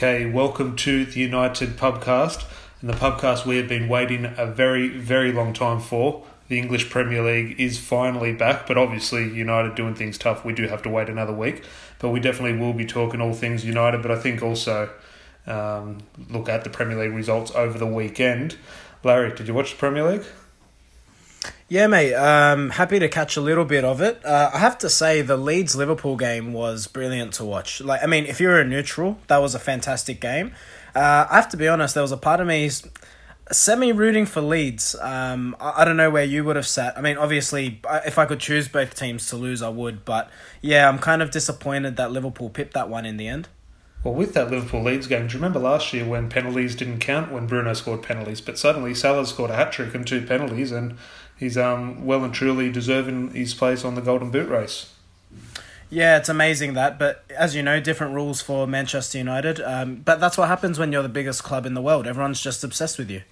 Okay, welcome to the United Pubcast, and the pubcast we have been waiting a very, very long time for. The English Premier League is finally back, but obviously United doing things tough. We do have to wait another week, but we definitely will be talking all things United. But I think also um, look at the Premier League results over the weekend. Larry, did you watch the Premier League? Yeah, mate. Um, happy to catch a little bit of it. Uh, I have to say, the Leeds Liverpool game was brilliant to watch. Like, I mean, if you're a neutral, that was a fantastic game. Uh, I have to be honest. There was a part of me semi rooting for Leeds. Um, I, I don't know where you would have sat. I mean, obviously, if I could choose both teams to lose, I would. But yeah, I'm kind of disappointed that Liverpool pipped that one in the end. Well, with that Liverpool Leeds game, do you remember last year when penalties didn't count when Bruno scored penalties, but suddenly Salah scored a hat trick and two penalties, and he's um, well and truly deserving his place on the Golden Boot race. Yeah, it's amazing that, but as you know, different rules for Manchester United. Um, but that's what happens when you're the biggest club in the world. Everyone's just obsessed with you.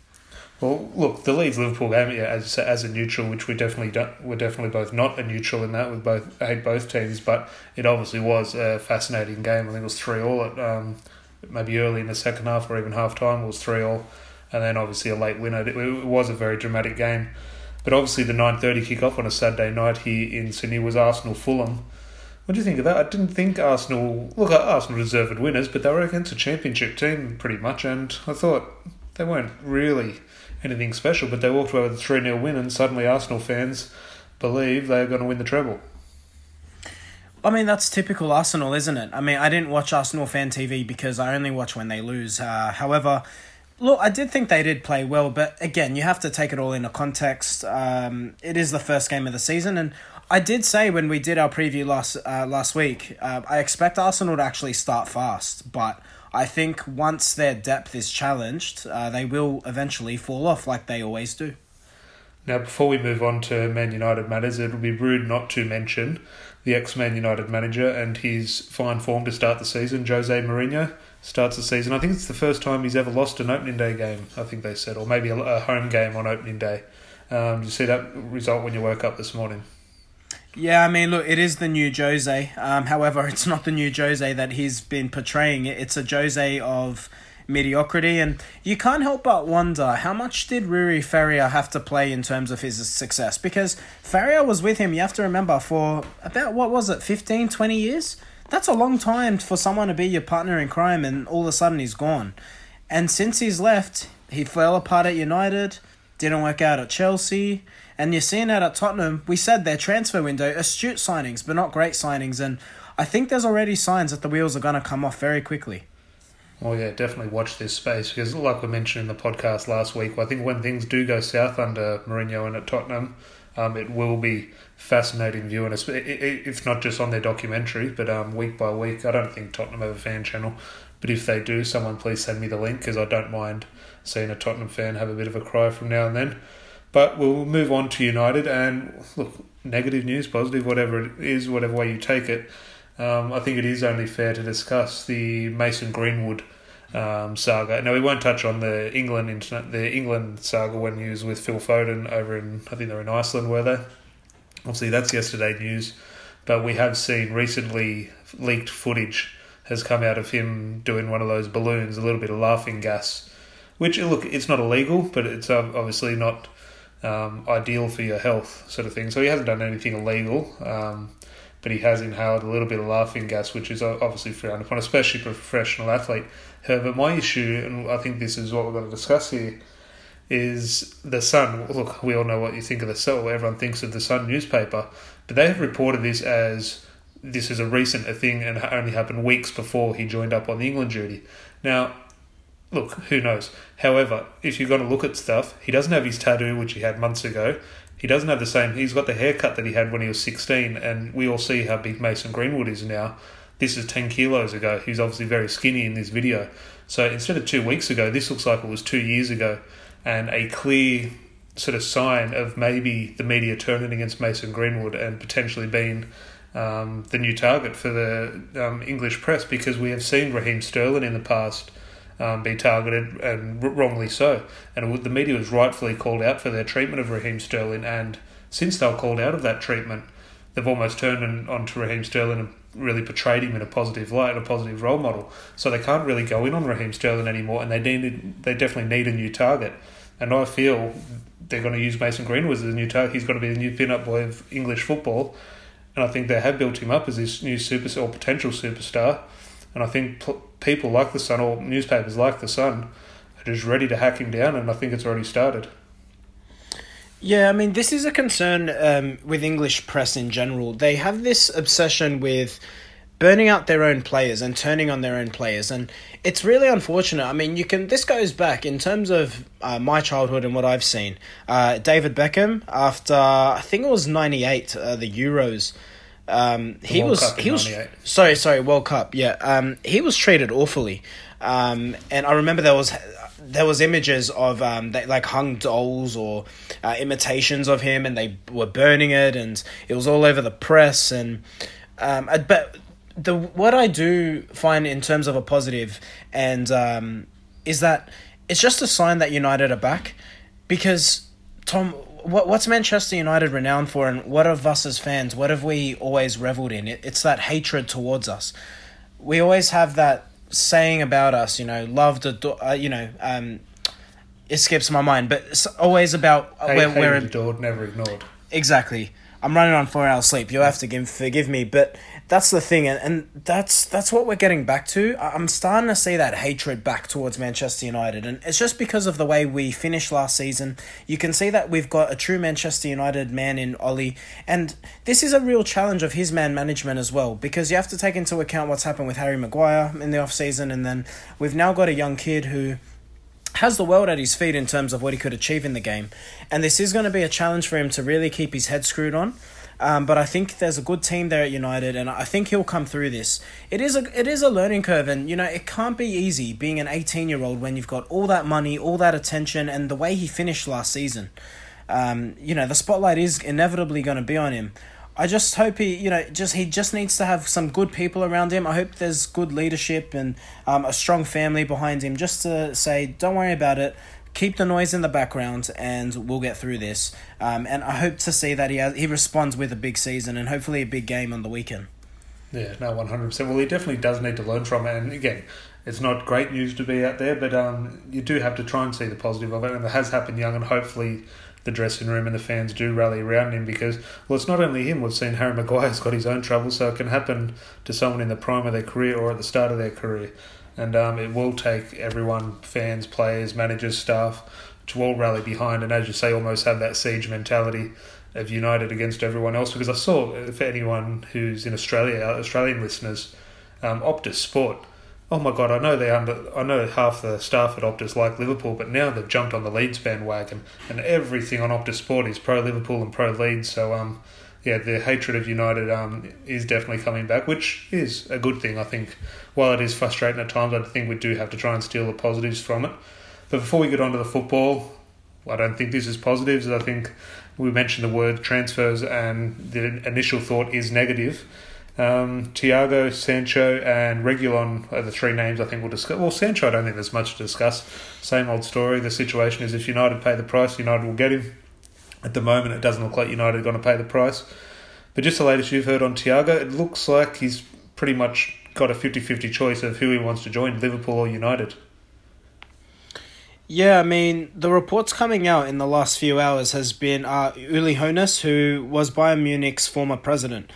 Well, look, the Leeds Liverpool game, yeah, as as a neutral, which we definitely don't, we're definitely both not a neutral in that. We both hate both teams, but it obviously was a fascinating game. I think it was three all at um, maybe early in the second half or even half time it was three all, and then obviously a late winner. It, it was a very dramatic game. But obviously, the nine thirty kickoff on a Saturday night here in Sydney was Arsenal Fulham. What do you think of that? I didn't think Arsenal look Arsenal deserved winners, but they were against a championship team pretty much, and I thought they weren't really anything special. But they walked away with a three 0 win, and suddenly Arsenal fans believe they are going to win the treble. I mean, that's typical Arsenal, isn't it? I mean, I didn't watch Arsenal fan TV because I only watch when they lose. Uh, however, Look, I did think they did play well, but again, you have to take it all into context. Um, it is the first game of the season, and I did say when we did our preview last uh, last week, uh, I expect Arsenal to actually start fast, but I think once their depth is challenged, uh, they will eventually fall off like they always do. Now, before we move on to Man United matters, it would be rude not to mention the ex Man United manager and his fine form to start the season, Jose Mourinho starts the season. I think it's the first time he's ever lost an opening day game. I think they said, or maybe a, a home game on opening day. Um, did you see that result when you woke up this morning? Yeah, I mean, look, it is the new Jose. Um, however, it's not the new Jose that he's been portraying. It's a Jose of mediocrity, and you can't help but wonder how much did Rui Faria have to play in terms of his success? Because Faria was with him, you have to remember, for about, what was it, 15, 20 years? That's a long time for someone to be your partner in crime and all of a sudden he's gone. And since he's left, he fell apart at United, didn't work out at Chelsea, and you're seeing that at Tottenham. We said their transfer window, astute signings, but not great signings, and I think there's already signs that the wheels are going to come off very quickly. Well, yeah, definitely watch this space because, like we mentioned in the podcast last week, I think when things do go south under Mourinho and at Tottenham, um, it will be fascinating viewing, if not just on their documentary, but um, week by week. I don't think Tottenham have a fan channel, but if they do, someone please send me the link because I don't mind seeing a Tottenham fan have a bit of a cry from now and then. But we'll move on to United and look, negative news, positive, whatever it is, whatever way you take it. Um, I think it is only fair to discuss the Mason Greenwood um, saga. Now we won't touch on the England internet, the England saga when he was with Phil Foden over in I think they're in Iceland, were they? Obviously, that's yesterday news, but we have seen recently leaked footage has come out of him doing one of those balloons, a little bit of laughing gas, which look it's not illegal, but it's obviously not um, ideal for your health, sort of thing. So he hasn't done anything illegal. Um, but he has inhaled a little bit of laughing gas, which is obviously frowned upon, especially for a professional athlete. However, my issue, and I think this is what we're going to discuss here, is the Sun. Look, we all know what you think of the Sun. Everyone thinks of the Sun newspaper, but they have reported this as this is a recent thing and only happened weeks before he joined up on the England duty. Now, look, who knows? However, if you're going to look at stuff, he doesn't have his tattoo, which he had months ago. He doesn't have the same. He's got the haircut that he had when he was 16, and we all see how big Mason Greenwood is now. This is 10 kilos ago. He's obviously very skinny in this video. So instead of two weeks ago, this looks like it was two years ago, and a clear sort of sign of maybe the media turning against Mason Greenwood and potentially being um, the new target for the um, English press because we have seen Raheem Sterling in the past um, be targeted and wrongly so. And the media was rightfully called out for their treatment of Raheem Sterling. And since they were called out of that treatment, they've almost turned on, onto Raheem Sterling and really portrayed him in a positive light, a positive role model. So they can't really go in on Raheem Sterling anymore, and they need they definitely need a new target. And I feel they're going to use Mason Greenwood as a new target. He's going to be the new pin-up boy of English football, and I think they have built him up as this new super or potential superstar. And I think people like the Sun or newspapers like the Sun are just ready to hack him down, and I think it's already started. Yeah, I mean, this is a concern um, with English press in general. They have this obsession with burning out their own players and turning on their own players, and it's really unfortunate. I mean, you can. This goes back in terms of uh, my childhood and what I've seen. Uh, David Beckham, after I think it was '98, uh, the Euros. Um, he was he was sorry sorry World Cup yeah um, he was treated awfully um, and I remember there was there was images of um, they like hung dolls or uh, imitations of him, and they were burning it, and it was all over the press. And um, but the what I do find in terms of a positive, and um, is that it's just a sign that United are back, because Tom. What, what's Manchester United renowned for, and what of us as fans? What have we always reveled in? It, it's that hatred towards us. We always have that saying about us, you know, loved, ador- uh, you know, um, it skips my mind, but it's always about uh, where we're adored, never ignored. Exactly. I'm running on four hours sleep. You'll have to give, forgive me, but that's the thing, and, and that's that's what we're getting back to. I'm starting to see that hatred back towards Manchester United, and it's just because of the way we finished last season. You can see that we've got a true Manchester United man in Ole, and this is a real challenge of his man management as well, because you have to take into account what's happened with Harry Maguire in the off season, and then we've now got a young kid who has the world at his feet in terms of what he could achieve in the game. And this is going to be a challenge for him to really keep his head screwed on. Um, but I think there's a good team there at United, and I think he'll come through this. It is a it is a learning curve, and you know it can't be easy being an 18 year old when you've got all that money, all that attention, and the way he finished last season. Um, you know the spotlight is inevitably going to be on him. I just hope he, you know, just he just needs to have some good people around him. I hope there's good leadership and um, a strong family behind him, just to say, don't worry about it keep the noise in the background and we'll get through this. Um, and I hope to see that he has, he responds with a big season and hopefully a big game on the weekend. Yeah, no, one hundred percent. Well, he definitely does need to learn from it. And again, it's not great news to be out there, but um, you do have to try and see the positive of it. And it has happened young, and hopefully the dressing room and the fans do rally around him because well, it's not only him. We've seen Harry Maguire's got his own trouble, so it can happen to someone in the prime of their career or at the start of their career and um, it will take everyone, fans, players, managers, staff, to all rally behind, and as you say, almost have that siege mentality of united against everyone else. Because I saw, for anyone who's in Australia, Australian listeners, um, Optus Sport. Oh my God! I know they under. I know half the staff at Optus like Liverpool, but now they've jumped on the Leeds bandwagon, and everything on Optus Sport is pro Liverpool and pro Leeds. So um, yeah, the hatred of United um, is definitely coming back, which is a good thing. I think while it is frustrating at times, I think we do have to try and steal the positives from it. But before we get on to the football, I don't think this is positives. I think we mentioned the word transfers, and the initial thought is negative. Um, Thiago, Sancho, and Regulon are the three names I think we'll discuss. Well, Sancho, I don't think there's much to discuss. Same old story. The situation is if United pay the price, United will get him. At the moment, it doesn't look like United are going to pay the price. But just the latest you've heard on Thiago, it looks like he's pretty much got a 50 50 choice of who he wants to join, Liverpool or United. Yeah, I mean, the reports coming out in the last few hours has been uh, Uli Hoeneß, who was Bayern Munich's former president.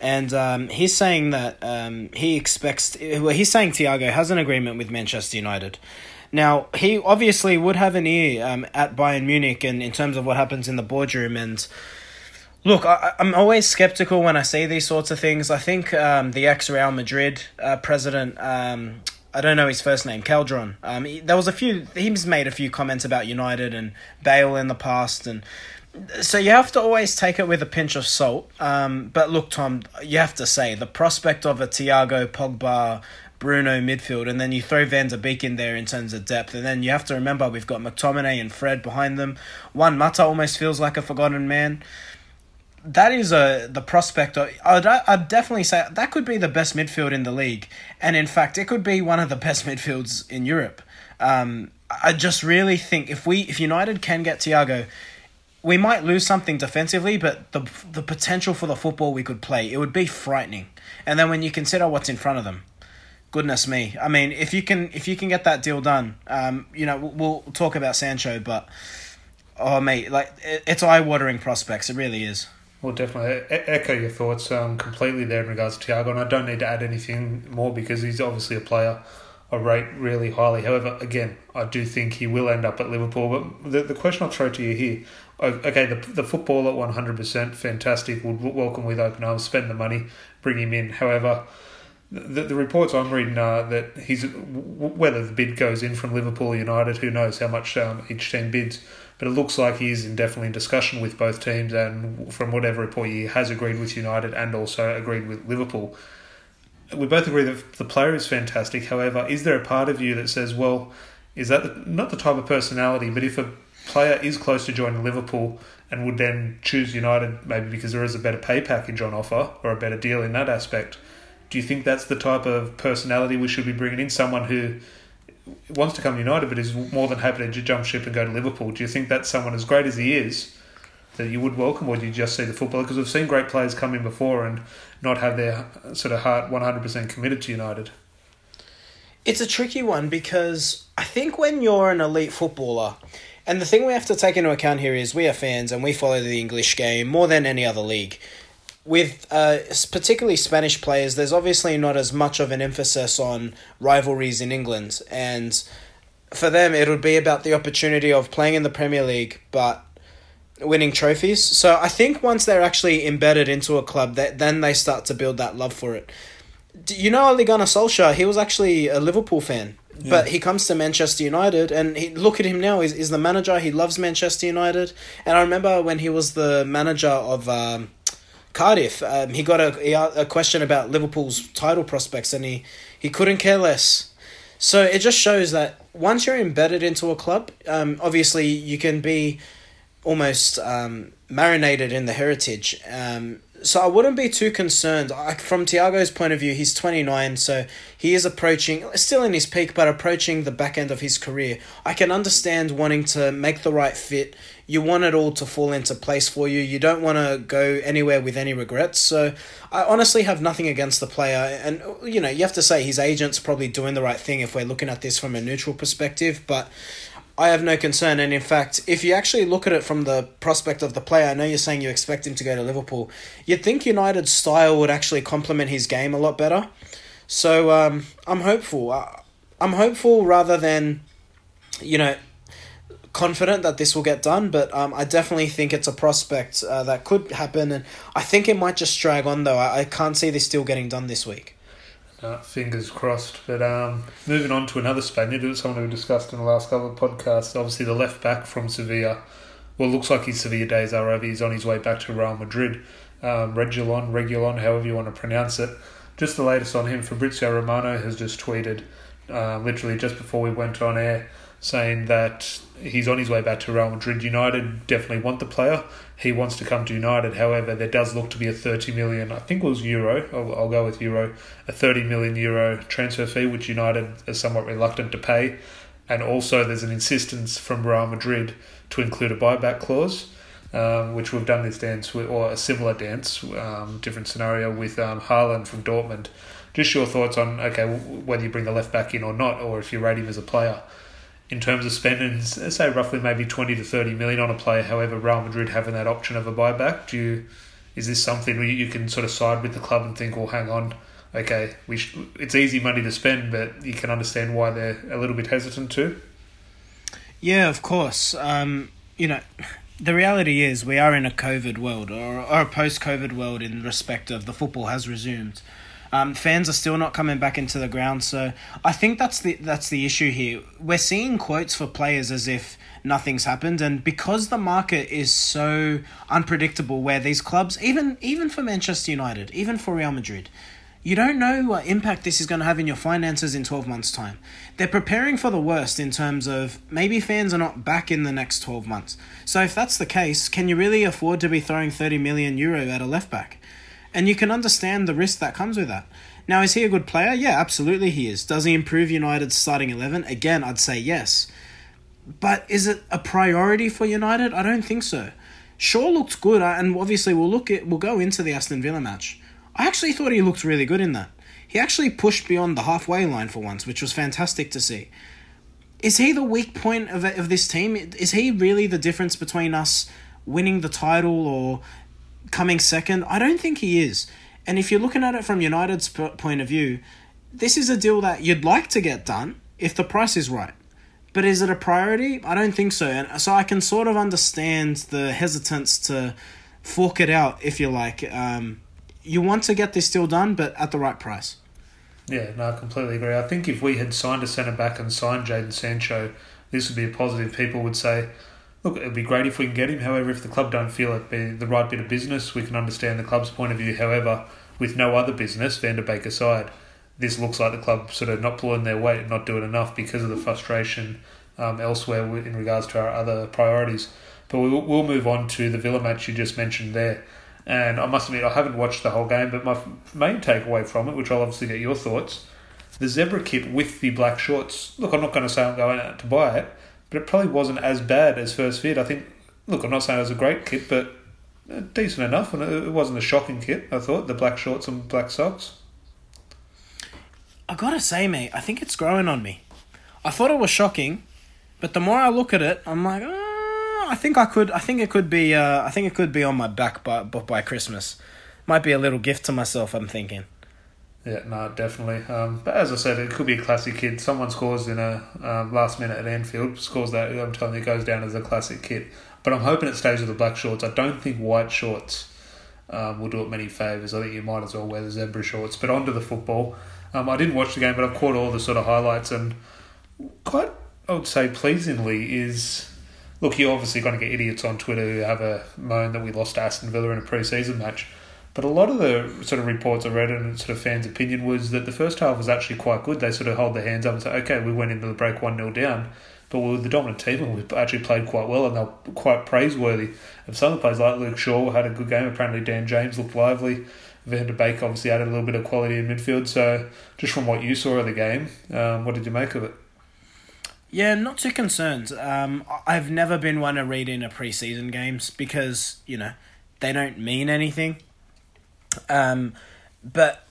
And um, he's saying that um, he expects, well, he's saying Thiago has an agreement with Manchester United. Now, he obviously would have an ear um, at Bayern Munich and in terms of what happens in the boardroom. And look, I, am always skeptical when I see these sorts of things. I think um, the ex Real Madrid uh, president, um, I don't know his first name, Calderon. Um, he, there was a few. He's made a few comments about United and Bale in the past, and so you have to always take it with a pinch of salt. Um, but look, Tom, you have to say the prospect of a Thiago Pogba Bruno midfield, and then you throw Van der Beek in there in terms of depth, and then you have to remember we've got McTominay and Fred behind them. One Mata almost feels like a forgotten man. That is a the prospect. Of, I'd I'd definitely say that could be the best midfield in the league, and in fact, it could be one of the best midfields in Europe. Um, I just really think if we if United can get Thiago, we might lose something defensively, but the the potential for the football we could play, it would be frightening. And then when you consider what's in front of them, goodness me. I mean, if you can if you can get that deal done, um, you know, we'll, we'll talk about Sancho, but oh mate, like it, it's eye watering prospects. It really is. Well, definitely e- echo your thoughts um, completely there in regards to Thiago, and I don't need to add anything more because he's obviously a player I rate really highly. However, again, I do think he will end up at Liverpool. But the, the question I'll throw to you here okay, the, the football at 100%, fantastic, would welcome with open arms, spend the money, bring him in. However, the, the reports I'm reading are that he's whether the bid goes in from Liverpool United, who knows how much um, each team bids but it looks like he's in definitely in discussion with both teams, and from whatever report he has agreed with United and also agreed with Liverpool. We both agree that the player is fantastic. However, is there a part of you that says, well, is that the, not the type of personality, but if a player is close to joining Liverpool and would then choose United, maybe because there is a better pay package on offer or a better deal in that aspect, do you think that's the type of personality we should be bringing in? Someone who wants to come to United, but is more than happy to jump ship and go to Liverpool. Do you think that's someone as great as he is that you would welcome, or do you just see the footballer? Because we've seen great players come in before and not have their sort of heart one hundred percent committed to United. It's a tricky one because I think when you're an elite footballer, and the thing we have to take into account here is we are fans and we follow the English game more than any other league with uh, particularly Spanish players, there's obviously not as much of an emphasis on rivalries in England, and for them, it would be about the opportunity of playing in the Premier League, but winning trophies. So I think once they're actually embedded into a club, that then they start to build that love for it. You know, Ole Gunnar Solskjaer, he was actually a Liverpool fan. Yeah. But he comes to Manchester United, and he, look at him now. He's, he's the manager. He loves Manchester United. And I remember when he was the manager of um, Cardiff. Um, he got a, a question about Liverpool's title prospects, and he, he couldn't care less. So it just shows that once you're embedded into a club, um, obviously you can be almost um, marinated in the heritage. Um, so I wouldn't be too concerned. I, from Thiago's point of view, he's 29, so he is approaching, still in his peak, but approaching the back end of his career. I can understand wanting to make the right fit. You want it all to fall into place for you. You don't want to go anywhere with any regrets. So I honestly have nothing against the player. And, you know, you have to say his agent's probably doing the right thing if we're looking at this from a neutral perspective, but I have no concern. And in fact, if you actually look at it from the prospect of the player, I know you're saying you expect him to go to Liverpool. You'd think United's style would actually complement his game a lot better. So um, I'm hopeful. I'm hopeful rather than, you know, confident that this will get done. But um, I definitely think it's a prospect uh, that could happen. And I think it might just drag on, though. I, I can't see this deal getting done this week. Uh, fingers crossed. But um, moving on to another Spaniard, someone we discussed in the last couple of podcasts. Obviously, the left back from Sevilla. Well, looks like his Sevilla days are over. He's on his way back to Real Madrid. Um, Regulon, Regulon, however you want to pronounce it. Just the latest on him. Fabrizio Romano has just tweeted, uh, literally just before we went on air, saying that he's on his way back to Real Madrid. United definitely want the player. He wants to come to United. However, there does look to be a 30 million, I think it was euro, I'll, I'll go with euro, a 30 million euro transfer fee, which United is somewhat reluctant to pay. And also, there's an insistence from Real Madrid to include a buyback clause. Um, which we've done this dance with, or a similar dance, um, different scenario with um, Haaland from Dortmund. Just your thoughts on okay whether you bring the left back in or not, or if you rate him as a player in terms of spending, say roughly maybe twenty to thirty million on a player. However, Real Madrid having that option of a buyback, do you is this something where you can sort of side with the club and think, well, hang on, okay, we sh- it's easy money to spend, but you can understand why they're a little bit hesitant too. Yeah, of course. Um, you know, the reality is we are in a COVID world or, or a post-COVID world in respect of the football has resumed. Um, fans are still not coming back into the ground, so I think that's the that's the issue here. We're seeing quotes for players as if nothing's happened, and because the market is so unpredictable, where these clubs, even even for Manchester United, even for Real Madrid, you don't know what impact this is going to have in your finances in 12 months' time. They're preparing for the worst in terms of maybe fans are not back in the next 12 months. So, if that's the case, can you really afford to be throwing 30 million euro at a left back? And you can understand the risk that comes with that. Now, is he a good player? Yeah, absolutely he is. Does he improve United's starting 11? Again, I'd say yes. But is it a priority for United? I don't think so. Shaw looked good, uh, and obviously we'll look at we'll go into the Aston Villa match. I actually thought he looked really good in that. He actually pushed beyond the halfway line for once, which was fantastic to see. Is he the weak point of of this team? Is he really the difference between us winning the title or coming second? I don't think he is. And if you're looking at it from United's point of view, this is a deal that you'd like to get done if the price is right. But is it a priority? I don't think so. And so I can sort of understand the hesitance to fork it out, if you like. Um, you want to get this deal done, but at the right price. Yeah, no, I completely agree. I think if we had signed a centre back and signed Jadon Sancho, this would be a positive. People would say, look, it'd be great if we can get him. However, if the club don't feel it be the right bit of business, we can understand the club's point of view. However, with no other business, Van der Beek aside, this looks like the club sort of not pulling their weight, and not doing enough because of the frustration um, elsewhere in regards to our other priorities. But we will, we'll move on to the Villa match you just mentioned there. And I must admit, I haven't watched the whole game, but my main takeaway from it, which I'll obviously get your thoughts, the zebra kit with the black shorts. Look, I'm not going to say I'm going out to buy it, but it probably wasn't as bad as first fit. I think, look, I'm not saying it was a great kit, but decent enough, and it wasn't a shocking kit. I thought the black shorts and black socks. I gotta say, mate, I think it's growing on me. I thought it was shocking, but the more I look at it, I'm like, oh, I think I could. I think it could be. Uh, I think it could be on my back by by Christmas. Might be a little gift to myself. I'm thinking. Yeah, no, definitely. Um, but as I said, it could be a classic kit. Someone scores in a um, last minute at Anfield, scores that. I'm telling you, it goes down as a classic kit. But I'm hoping it stays with the black shorts. I don't think white shorts um, will do it many favours. I think you might as well wear the zebra shorts. But onto the football. Um, I didn't watch the game, but I've caught all the sort of highlights and quite, I would say, pleasingly is. Look, you're obviously going to get idiots on Twitter who have a moan that we lost Aston Villa in a pre-season match. But a lot of the sort of reports I read and sort of fans' opinion was that the first half was actually quite good. They sort of hold their hands up and say, okay, we went into the break 1 0 down, but we were the dominant team and we actually played quite well and they were quite praiseworthy. And some of the players like Luke Shaw had a good game. Apparently, Dan James looked lively. Van der obviously added a little bit of quality in midfield. So, just from what you saw of the game, um, what did you make of it? Yeah, not too concerned. Um, I've never been one to read in a preseason games because you know they don't mean anything. Um, but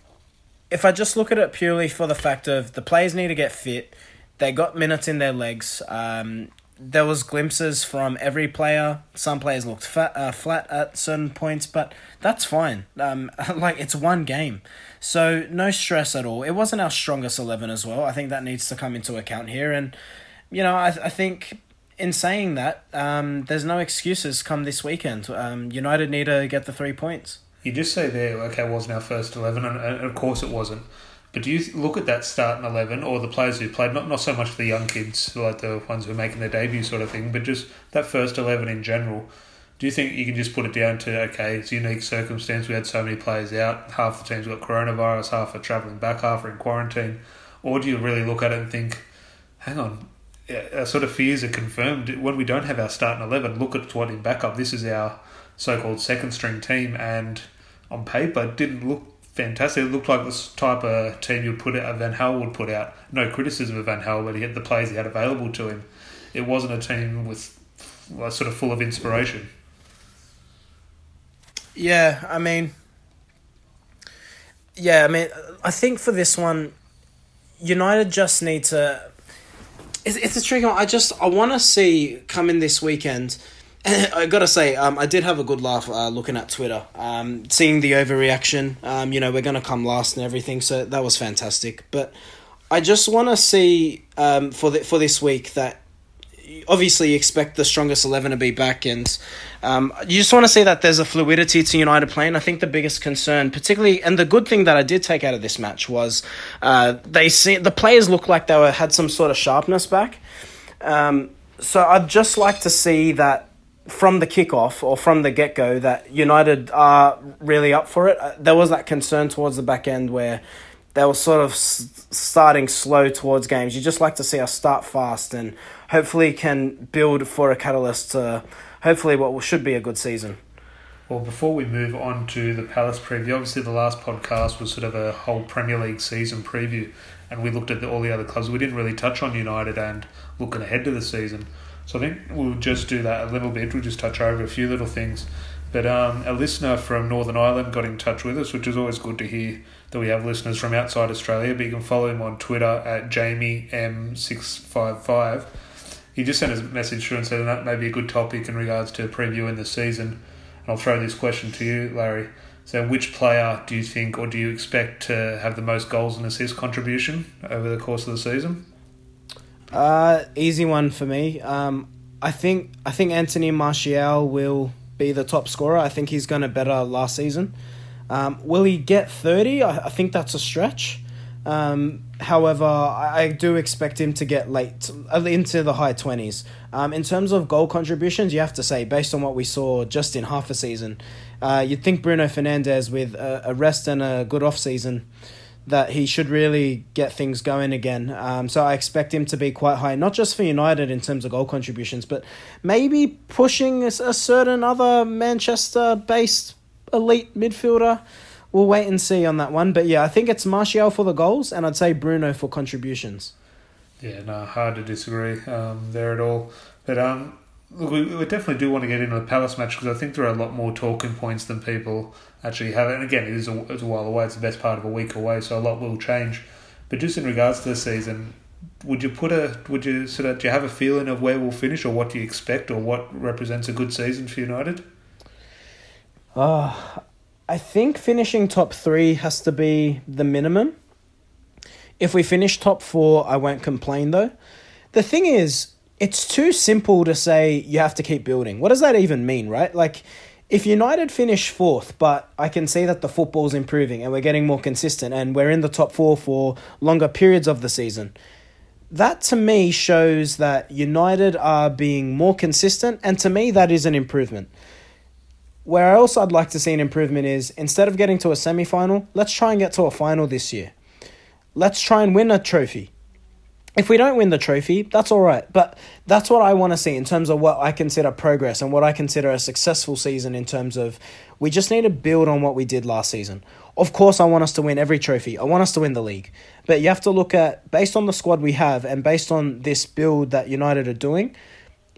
if I just look at it purely for the fact of the players need to get fit, they got minutes in their legs. Um, there was glimpses from every player. Some players looked fat, uh, flat at certain points, but that's fine. Um, like it's one game, so no stress at all. It wasn't our strongest eleven as well. I think that needs to come into account here, and you know I I think in saying that, um, there's no excuses come this weekend. Um, United need to get the three points. You just say there, okay, wasn't our first eleven, and, and of course it wasn't. But do you look at that starting eleven or the players who played? Not not so much the young kids, like the ones who are making their debut, sort of thing, but just that first eleven in general. Do you think you can just put it down to okay, it's a unique circumstance. We had so many players out. Half the teams got coronavirus, half are travelling back, half are in quarantine. Or do you really look at it and think, hang on, our uh, sort of fears are confirmed when we don't have our starting eleven. Look at what in backup. This is our so-called second string team, and on paper didn't look fantastic. It looked like this type of team you'd put out, Van Gaal would put out. No criticism of Van Gaal, but he had the players he had available to him. It wasn't a team with well, sort of full of inspiration. Yeah, I mean, yeah, I mean, I think for this one, United just need to. It's, it's a tricky one. I just I want to see coming this weekend I gotta say, um, I did have a good laugh uh, looking at Twitter, um, seeing the overreaction. Um, you know, we're gonna come last and everything, so that was fantastic. But I just want to see um, for the, for this week that obviously you expect the strongest eleven to be back, and um, you just want to see that there's a fluidity to United playing. I think the biggest concern, particularly, and the good thing that I did take out of this match was uh, they see the players look like they were had some sort of sharpness back. Um, so I'd just like to see that from the kickoff or from the get go that United are really up for it. Uh, there was that concern towards the back end where they were sort of s- starting slow towards games. You just like to see us start fast and hopefully can build for a catalyst to hopefully what should be a good season. Well, before we move on to the Palace preview, obviously the last podcast was sort of a whole Premier League season preview, and we looked at the, all the other clubs. We didn't really touch on United and looking ahead to the season. So I think we'll just do that a little bit. We'll just touch over a few little things. But um, a listener from Northern Ireland got in touch with us, which is always good to hear that we have listeners from outside Australia. But you can follow him on Twitter at JamieM655. He just sent us a message through and said that may be a good topic in regards to previewing the season. And I'll throw this question to you, Larry. So, which player do you think or do you expect to have the most goals and assist contribution over the course of the season? Uh, easy one for me. Um, I think I think Anthony Martial will be the top scorer. I think he's going to better last season. Um, will he get thirty? I, I think that's a stretch. Um, however, I, I do expect him to get late uh, into the high twenties. Um, in terms of goal contributions, you have to say based on what we saw just in half a season, uh, you'd think Bruno Fernandes with a, a rest and a good off season that he should really get things going again. Um, so I expect him to be quite high, not just for United in terms of goal contributions, but maybe pushing a, certain other Manchester based elite midfielder. We'll wait and see on that one. But yeah, I think it's Martial for the goals, and I'd say Bruno for contributions. Yeah, no, hard to disagree um, there at all. But um, look, we, we definitely do want to get into the Palace match because I think there are a lot more talking points than people actually have. And again, it is a, it's a while away. It's the best part of a week away, so a lot will change. But just in regards to the season, would you put a would you sort of do you have a feeling of where we'll finish, or what do you expect, or what represents a good season for United? Uh, I think finishing top three has to be the minimum. If we finish top four, I won't complain though. The thing is, it's too simple to say you have to keep building. What does that even mean, right? Like, if United finish fourth, but I can see that the football's improving and we're getting more consistent and we're in the top four for longer periods of the season, that to me shows that United are being more consistent, and to me, that is an improvement. Where else I'd like to see an improvement is instead of getting to a semi final, let's try and get to a final this year. Let's try and win a trophy. If we don't win the trophy, that's all right. But that's what I want to see in terms of what I consider progress and what I consider a successful season in terms of we just need to build on what we did last season. Of course, I want us to win every trophy. I want us to win the league. But you have to look at, based on the squad we have and based on this build that United are doing,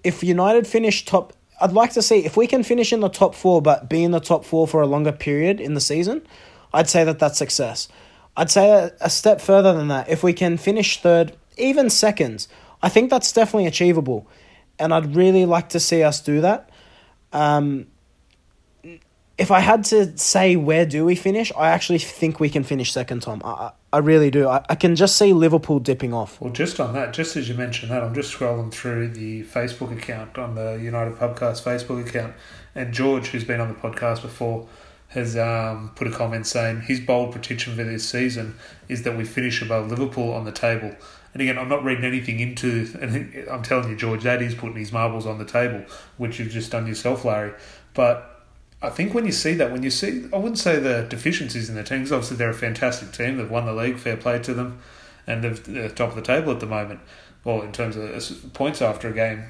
if United finish top, I'd like to see if we can finish in the top four, but be in the top four for a longer period in the season, I'd say that that's success. I'd say a, step further than that. If we can finish third, even seconds, I think that's definitely achievable. And I'd really like to see us do that. Um, if I had to say where do we finish, I actually think we can finish second, Tom. I, I really do. I, I can just see Liverpool dipping off. Well, just on that, just as you mentioned that, I'm just scrolling through the Facebook account on the United Pubcast Facebook account, and George, who's been on the podcast before, has um, put a comment saying his bold prediction for this season is that we finish above Liverpool on the table. And again, I'm not reading anything into, and I'm telling you, George, that is putting his marbles on the table, which you've just done yourself, Larry. But I think when you see that, when you see, I wouldn't say the deficiencies in the team, because obviously they're a fantastic team. They've won the league, fair play to them, and they're top of the table at the moment. Well, in terms of points after a game,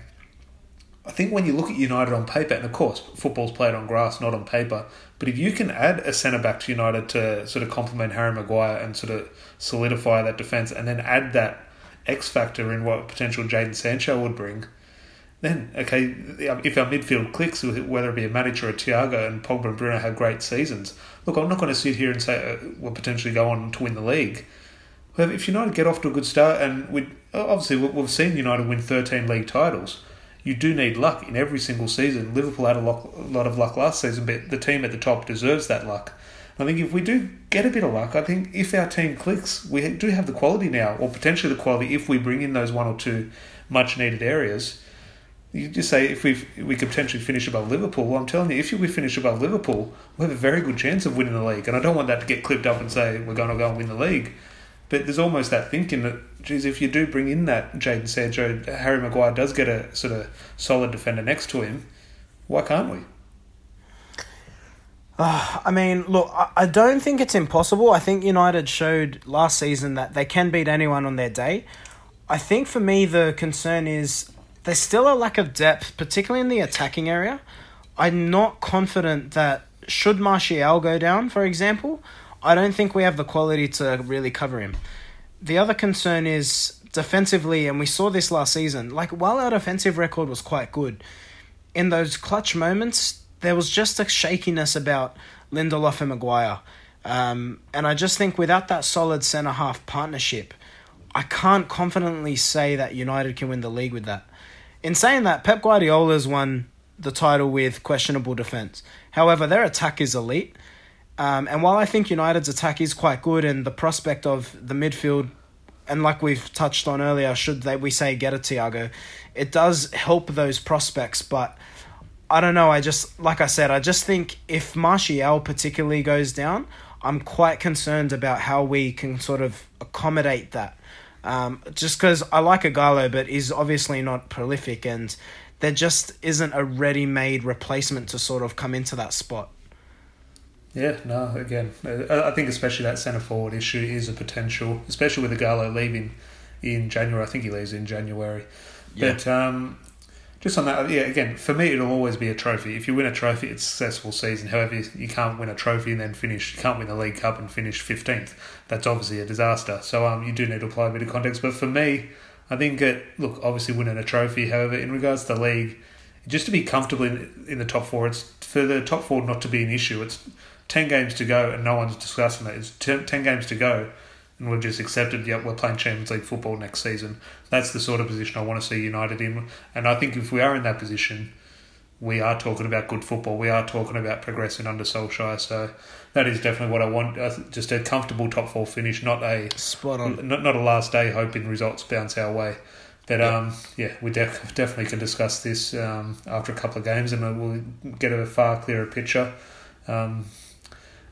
I think when you look at United on paper, and of course football's played on grass, not on paper, but if you can add a centre back to United to sort of complement Harry Maguire and sort of solidify that defence, and then add that X factor in what potential Jadon Sancho would bring, then okay, if our midfield clicks, whether it be a manager or a Thiago and Pogba and Bruno have great seasons, look, I'm not going to sit here and say uh, we'll potentially go on to win the league. If United get off to a good start, and we obviously we've seen United win 13 league titles, you do need luck in every single season. Liverpool had a lot, a lot of luck last season, but the team at the top deserves that luck. I think if we do get a bit of luck, I think if our team clicks, we do have the quality now, or potentially the quality if we bring in those one or two much needed areas you just say if we we could potentially finish above Liverpool. Well, I'm telling you, if we finish above Liverpool, we have a very good chance of winning the league. And I don't want that to get clipped up and say we're going to go and win the league. But there's almost that thinking that, geez, if you do bring in that Jadon Sancho, Harry Maguire does get a sort of solid defender next to him. Why can't we? Uh, I mean, look, I don't think it's impossible. I think United showed last season that they can beat anyone on their day. I think for me, the concern is there's still a lack of depth, particularly in the attacking area. I'm not confident that should Martial go down, for example, I don't think we have the quality to really cover him. The other concern is defensively, and we saw this last season. Like while our defensive record was quite good, in those clutch moments, there was just a shakiness about Lindelof and Maguire. Um, and I just think without that solid centre half partnership, I can't confidently say that United can win the league with that. In saying that, Pep Guardiola's won the title with questionable defence. However, their attack is elite. Um, and while I think United's attack is quite good and the prospect of the midfield, and like we've touched on earlier, should they we say get a Thiago, it does help those prospects. But I don't know. I just like I said, I just think if Martial particularly goes down, I'm quite concerned about how we can sort of accommodate that. Um, just because I like Ighalo, but he's obviously not prolific, and there just isn't a ready-made replacement to sort of come into that spot. Yeah, no, again, I think especially that centre forward issue is a potential, especially with Ighalo leaving in January. I think he leaves in January. Yeah. But um, just on that, yeah, again, for me, it'll always be a trophy. If you win a trophy, it's a successful season. However, you can't win a trophy and then finish, you can't win the League Cup and finish 15th. That's obviously a disaster. So um, you do need to apply a bit of context. But for me, I think, it, look, obviously winning a trophy, however, in regards to the league, just to be comfortable in, in the top four, it's for the top four not to be an issue. It's 10 games to go and no one's discussing it. It's 10, 10 games to go and we've just accepted, yep, we're playing Champions League football next season. That's the sort of position I want to see United in. And I think if we are in that position, we are talking about good football. We are talking about progressing under Solskjaer. So that is definitely what I want. Uh, just a comfortable top four finish, not a spot on, not, not a last day hoping results bounce our way. But yep. um, yeah, we def- definitely can discuss this um, after a couple of games, and we'll get a far clearer picture. Um,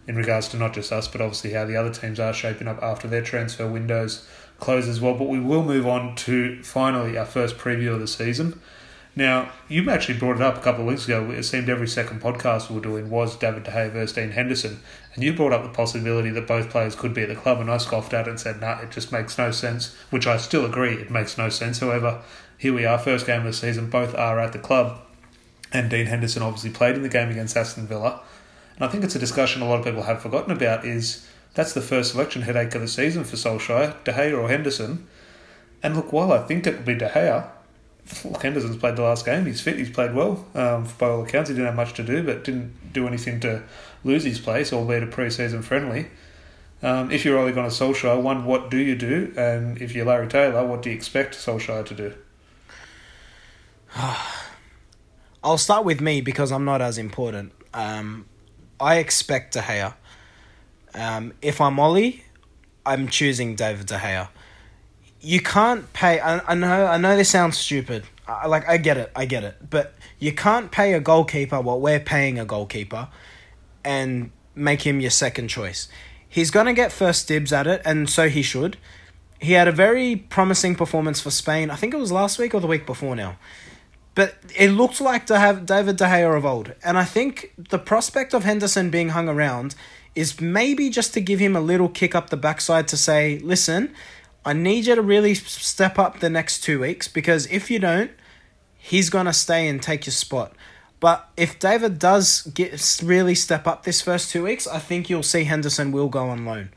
in regards to not just us, but obviously how the other teams are shaping up after their transfer windows close as well. But we will move on to finally our first preview of the season. Now, you actually brought it up a couple of weeks ago. It seemed every second podcast we were doing was David De Gea versus Dean Henderson. And you brought up the possibility that both players could be at the club, and I scoffed at it and said, nah, it just makes no sense, which I still agree, it makes no sense. However, here we are, first game of the season, both are at the club. And Dean Henderson obviously played in the game against Aston Villa. And I think it's a discussion a lot of people have forgotten about is that's the first selection headache of the season for Solskjaer, De Gea or Henderson. And look, while I think it will be De Gea, Henderson's played the last game. He's fit. He's played well. Um, by all accounts, he didn't have much to do, but didn't do anything to lose his place, albeit a pre-season friendly. Um, if you're only going to Solskjaer, one, what do you do? And if you're Larry Taylor, what do you expect Solskjaer to do? I'll start with me because I'm not as important. Um, I expect De Gea. Um, if I'm Ole, I'm choosing David De Gea. You can't pay. I, I know. I know this sounds stupid. I, like I get it. I get it. But you can't pay a goalkeeper what we're paying a goalkeeper, and make him your second choice. He's gonna get first dibs at it, and so he should. He had a very promising performance for Spain. I think it was last week or the week before now. But it looked like to have David De Gea of old. And I think the prospect of Henderson being hung around is maybe just to give him a little kick up the backside to say, listen, I need you to really step up the next two weeks because if you don't, he's going to stay and take your spot. But if David does get really step up this first two weeks, I think you'll see Henderson will go on loan.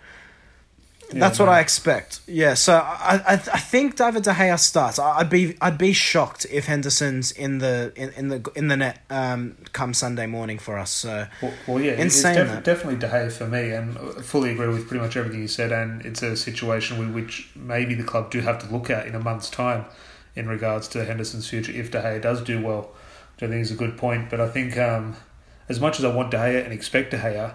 Yeah, That's what I expect. Yeah, so I, I I think David De Gea starts. I'd be I'd be shocked if Henderson's in the in, in the in the net um come Sunday morning for us. So well, well yeah, insane it's def- definitely De Gea for me, and I fully agree with pretty much everything you said. And it's a situation which maybe the club do have to look at in a month's time in regards to Henderson's future if De Gea does do well. Which I think is a good point. But I think um, as much as I want De Gea and expect De Gea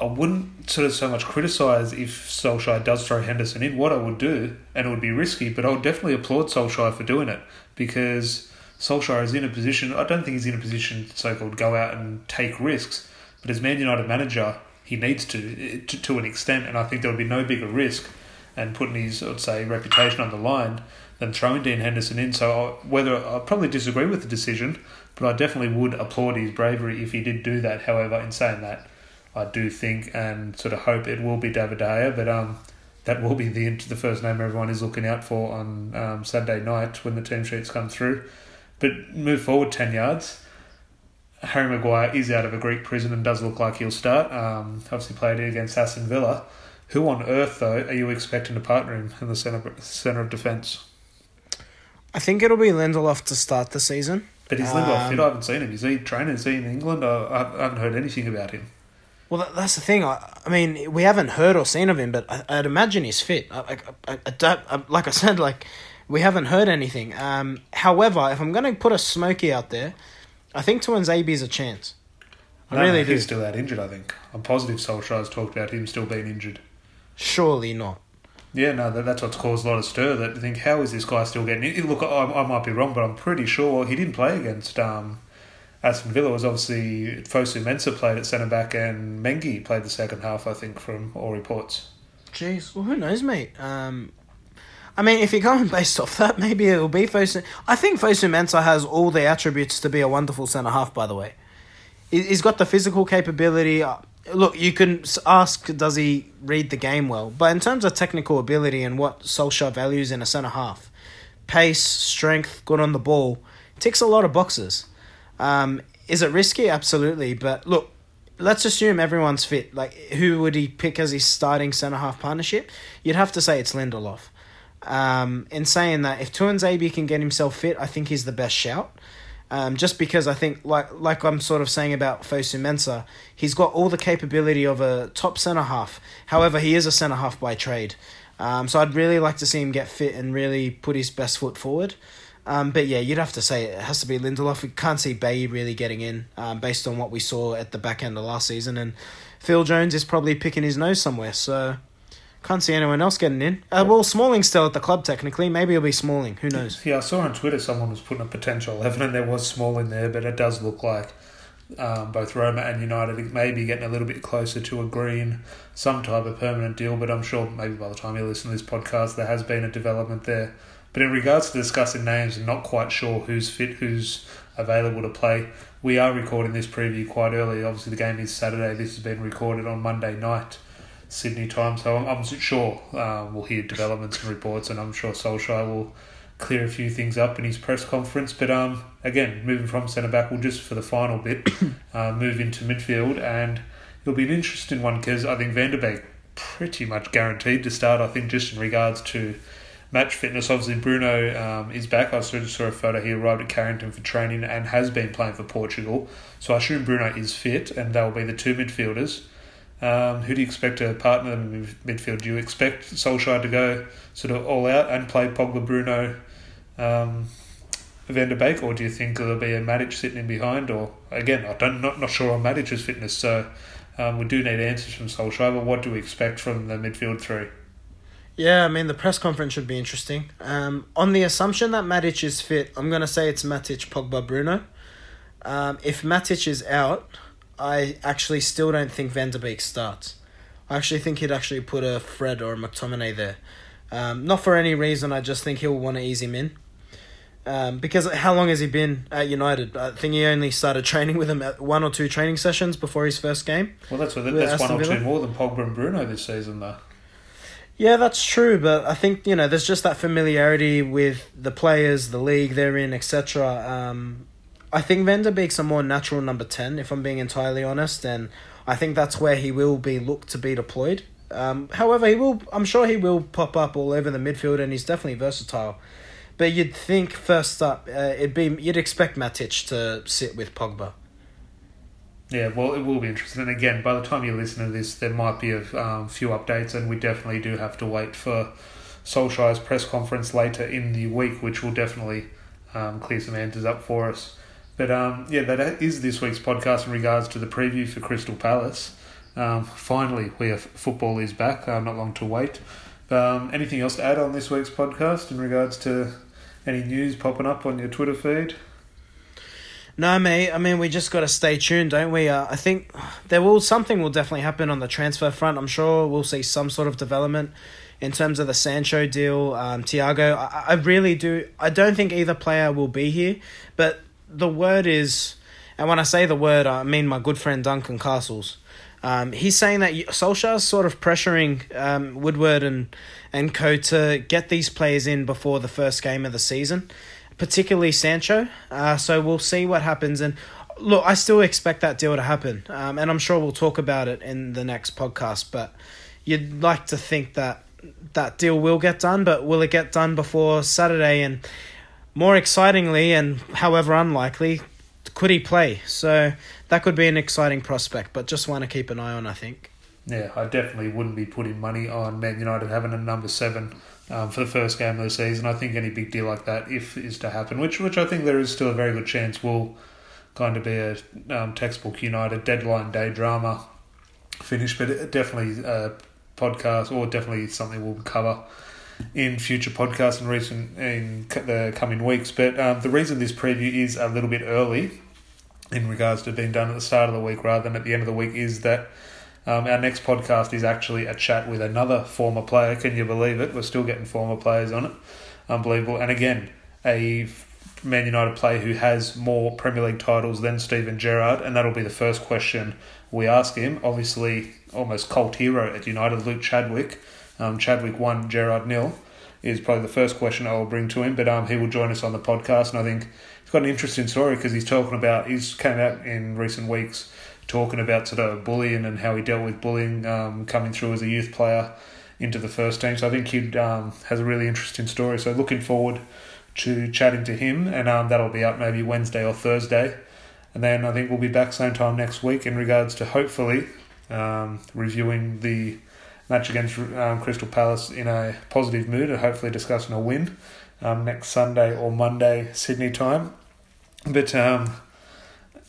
I wouldn't sort of so much criticise if Solskjaer does throw Henderson in. What I would do, and it would be risky, but I would definitely applaud Solskjaer for doing it because Solskjaer is in a position. I don't think he's in a position to so called go out and take risks, but as Man United manager, he needs to, to to an extent, and I think there would be no bigger risk and putting his, I'd say, reputation on the line than throwing Dean Henderson in. So I, whether I probably disagree with the decision, but I definitely would applaud his bravery if he did do that. However, in saying that I do think and sort of hope it will be David De Gea, but um, that will be the the first name everyone is looking out for on um, Saturday night when the team sheets come through. But move forward 10 yards. Harry Maguire is out of a Greek prison and does look like he'll start. Um, obviously played against Aston Villa. Who on earth, though, are you expecting to partner him in the centre, centre of defence? I think it'll be Lindelof to start the season. But is Lindelof fit? I haven't seen him. Is he training? Is he in England? I, I haven't heard anything about him. Well, that, that's the thing. I, I mean, we haven't heard or seen of him, but I, I'd imagine he's fit. I, I, I, I don't, I, like I said, like we haven't heard anything. Um, however, if I'm going to put a smoky out there, I think Tuanzebe's a chance. I No, really no, do. He's still out injured, I think. I'm positive Solskjaer's talked about him still being injured. Surely not. Yeah, no, that, that's what's caused a lot of stir. That you think, how is this guy still getting? Look, I, I might be wrong, but I'm pretty sure he didn't play against um, Aston Villa. Was obviously Fosu Mensah played at centre back and Mengi played the second half, I think, from all reports. Jeez, well, who knows, mate? Um, I mean, if you're going based off that, maybe it'll be Fosu. I think Fosu Mensah has all the attributes to be a wonderful centre half. By the way, He- he's got the physical capability. Uh, Look, you can ask, does he read the game well? But in terms of technical ability and what Solskjaer values in a centre half, pace, strength, good on the ball, ticks a lot of boxes. Um, is it risky? Absolutely. But look, let's assume everyone's fit. Like, who would he pick as his starting centre half partnership? You'd have to say it's Lindelof. Um, in saying that, if Tuanzebe can get himself fit, I think he's the best shout. Um, just because I think, like like I'm sort of saying about Fosu Mensah, he's got all the capability of a top centre half. However, he is a centre half by trade. Um, so I'd really like to see him get fit and really put his best foot forward. Um, but yeah, you'd have to say it has to be Lindelof. We can't see Bailly really getting in um, based on what we saw at the back end of last season. And Phil Jones is probably picking his nose somewhere. So can't see anyone else getting in. Uh, well, Smalling's still at the club technically. Maybe it'll be Smalling. Who knows? Yeah, I saw on Twitter someone was putting a potential 11 and there was Smalling there, but it does look like um, both Roma and United may be getting a little bit closer to agreeing some type of permanent deal, but I'm sure maybe by the time you listen to this podcast, there has been a development there. But in regards to discussing names and not quite sure who's fit, who's available to play, we are recording this preview quite early. Obviously, the game is Saturday. This has been recorded on Monday night. Sydney time, so I'm, I'm sure uh, we'll hear developments and reports, and I'm sure Solskjaer will clear a few things up in his press conference. But um, again, moving from centre back, we'll just for the final bit uh, move into midfield, and it'll be an interesting one because I think Van der Beek pretty much guaranteed to start. I think just in regards to match fitness, obviously Bruno um, is back. I saw, just saw a photo. He arrived at Carrington for training and has been playing for Portugal. So I assume Bruno is fit, and they'll be the two midfielders. Um, who do you expect to partner them in midfield? Do you expect Solskjaer to go sort of all out and play Pogba, Bruno, um, Van der Beek, or do you think there'll be a Matic sitting in behind? Or again, I don't not not sure on Matic's fitness, so um, we do need answers from Solskjaer. But what do we expect from the midfield three? Yeah, I mean the press conference should be interesting. Um, on the assumption that Matic is fit, I'm gonna say it's Matic, Pogba, Bruno. Um, if Matic is out, I actually still don't think Van der Beek starts. I actually think he'd actually put a Fred or a McTominay there. Um, not for any reason. I just think he'll want to ease him in. Um, because how long has he been at United? I think he only started training with him at one or two training sessions before his first game. Well, that's With that's one Aston or two more than Pogba and Bruno this season, though. Yeah, that's true, but I think you know there's just that familiarity with the players, the league they're in, etc. Um, I think Van Beek's a more natural number ten, if I'm being entirely honest, and I think that's where he will be looked to be deployed. Um, however, he will. I'm sure he will pop up all over the midfield, and he's definitely versatile. But you'd think first up, uh, it'd be you'd expect Matic to sit with Pogba. Yeah, well, it will be interesting. And again, by the time you listen to this, there might be a um, few updates, and we definitely do have to wait for Solskjaer's press conference later in the week, which will definitely um, clear some answers up for us. But um, yeah, that is this week's podcast in regards to the preview for Crystal Palace. Um, finally, we have football is back. Uh, not long to wait. Um, anything else to add on this week's podcast in regards to any news popping up on your Twitter feed? No, mate. I mean, we just got to stay tuned, don't we? Uh, I think there will something will definitely happen on the transfer front. I'm sure we'll see some sort of development in terms of the Sancho deal, um, Thiago. I, I really do. I don't think either player will be here, but the word is, and when I say the word, I mean my good friend Duncan Castles. Um, he's saying that Solskjaer's sort of pressuring um, Woodward and and co to get these players in before the first game of the season, particularly Sancho. Uh, so we'll see what happens. And look, I still expect that deal to happen, um, and I'm sure we'll talk about it in the next podcast. But you'd like to think that that deal will get done, but will it get done before Saturday? And more excitingly, and however unlikely, could he play? So that could be an exciting prospect, but just want to keep an eye on, I think. Yeah, I definitely wouldn't be putting money on Man United having a number seven um, for the first game of the season. I think any big deal like that, if is to happen, which which I think there is still a very good chance will kind of be a um, textbook United deadline day drama finish, but definitely a podcast or definitely something we'll cover in future podcasts in recent in the coming weeks. But um, the reason this preview is a little bit early in regards to being done at the start of the week rather than at the end of the week is that um, our next podcast is actually a chat with another former player. Can you believe it? We're still getting former players on it. Unbelievable. And again, a Man United player who has more Premier League titles than Steven Gerrard, and that'll be the first question we ask him. Obviously, almost cult hero at United, Luke Chadwick. Um, Chadwick won, Gerrard nil. Is probably the first question I will bring to him, but um, he will join us on the podcast, and I think he's got an interesting story because he's talking about he's came out in recent weeks talking about sort of bullying and how he dealt with bullying um, coming through as a youth player into the first team. So I think he um, has a really interesting story. So looking forward to chatting to him, and um, that'll be up maybe Wednesday or Thursday. And then I think we'll be back same time next week in regards to hopefully um, reviewing the match against um, Crystal Palace in a positive mood and hopefully discussing a win um, next Sunday or Monday Sydney time. But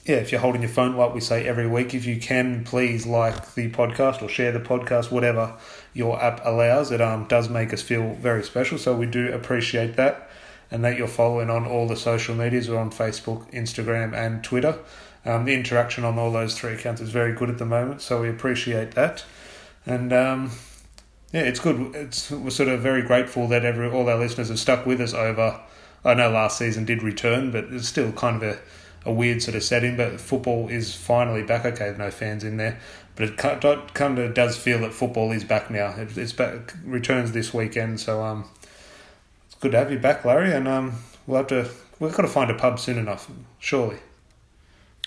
yeah, if you're holding your phone, like we say every week, if you can, please like the podcast or share the podcast, whatever your app allows. It um, does make us feel very special, so we do appreciate that and that you're following on all the social medias. We're on Facebook, Instagram, and Twitter. Um, the interaction on all those three accounts is very good at the moment, so we appreciate that. And um, yeah, it's good. It's we're sort of very grateful that every all our listeners have stuck with us over. I know last season did return, but it's still kind of a, a weird sort of setting. But football is finally back. Okay, no fans in there, but it kind of does feel that football is back now. it's back returns this weekend, so um, good to have you back, Larry. And um, we'll have to we've got to find a pub soon enough, surely.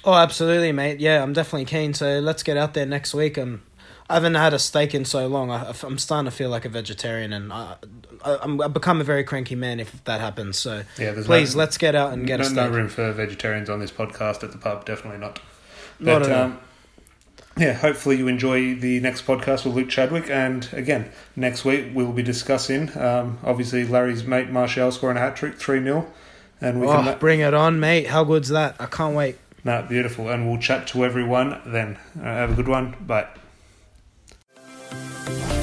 Oh, absolutely, mate. Yeah, I'm definitely keen. So let's get out there next week. And I haven't had a steak in so long. I, am starting to feel like a vegetarian, and I, I, I become a very cranky man if that happens. So yeah, please no, let's get out and get no, a steak. No room for vegetarians on this podcast at the pub. Definitely not. But, not at um, yeah, hopefully you enjoy the next podcast with Luke Chadwick. And again, next week we'll be discussing, um, obviously, Larry's mate Martial scoring a hat trick, 3 0. And we oh, can. Ma- bring it on, mate. How good's that? I can't wait. No, beautiful. And we'll chat to everyone then. Uh, have a good one. Bye. Bye.